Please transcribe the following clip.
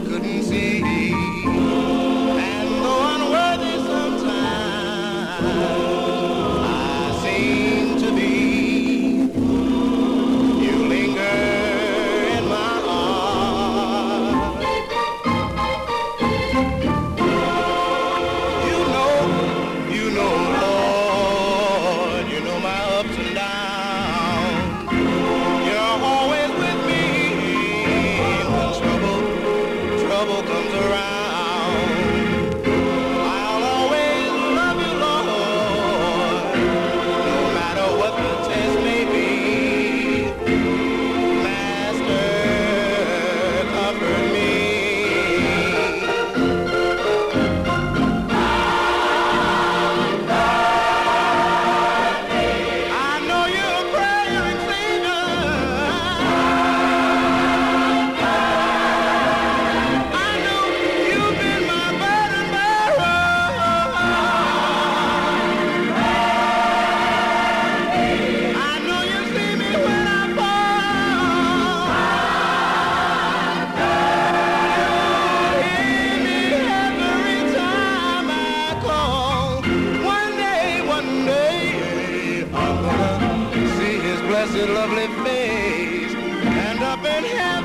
couldn't see. trouble comes around. has a lovely face. And up in heaven.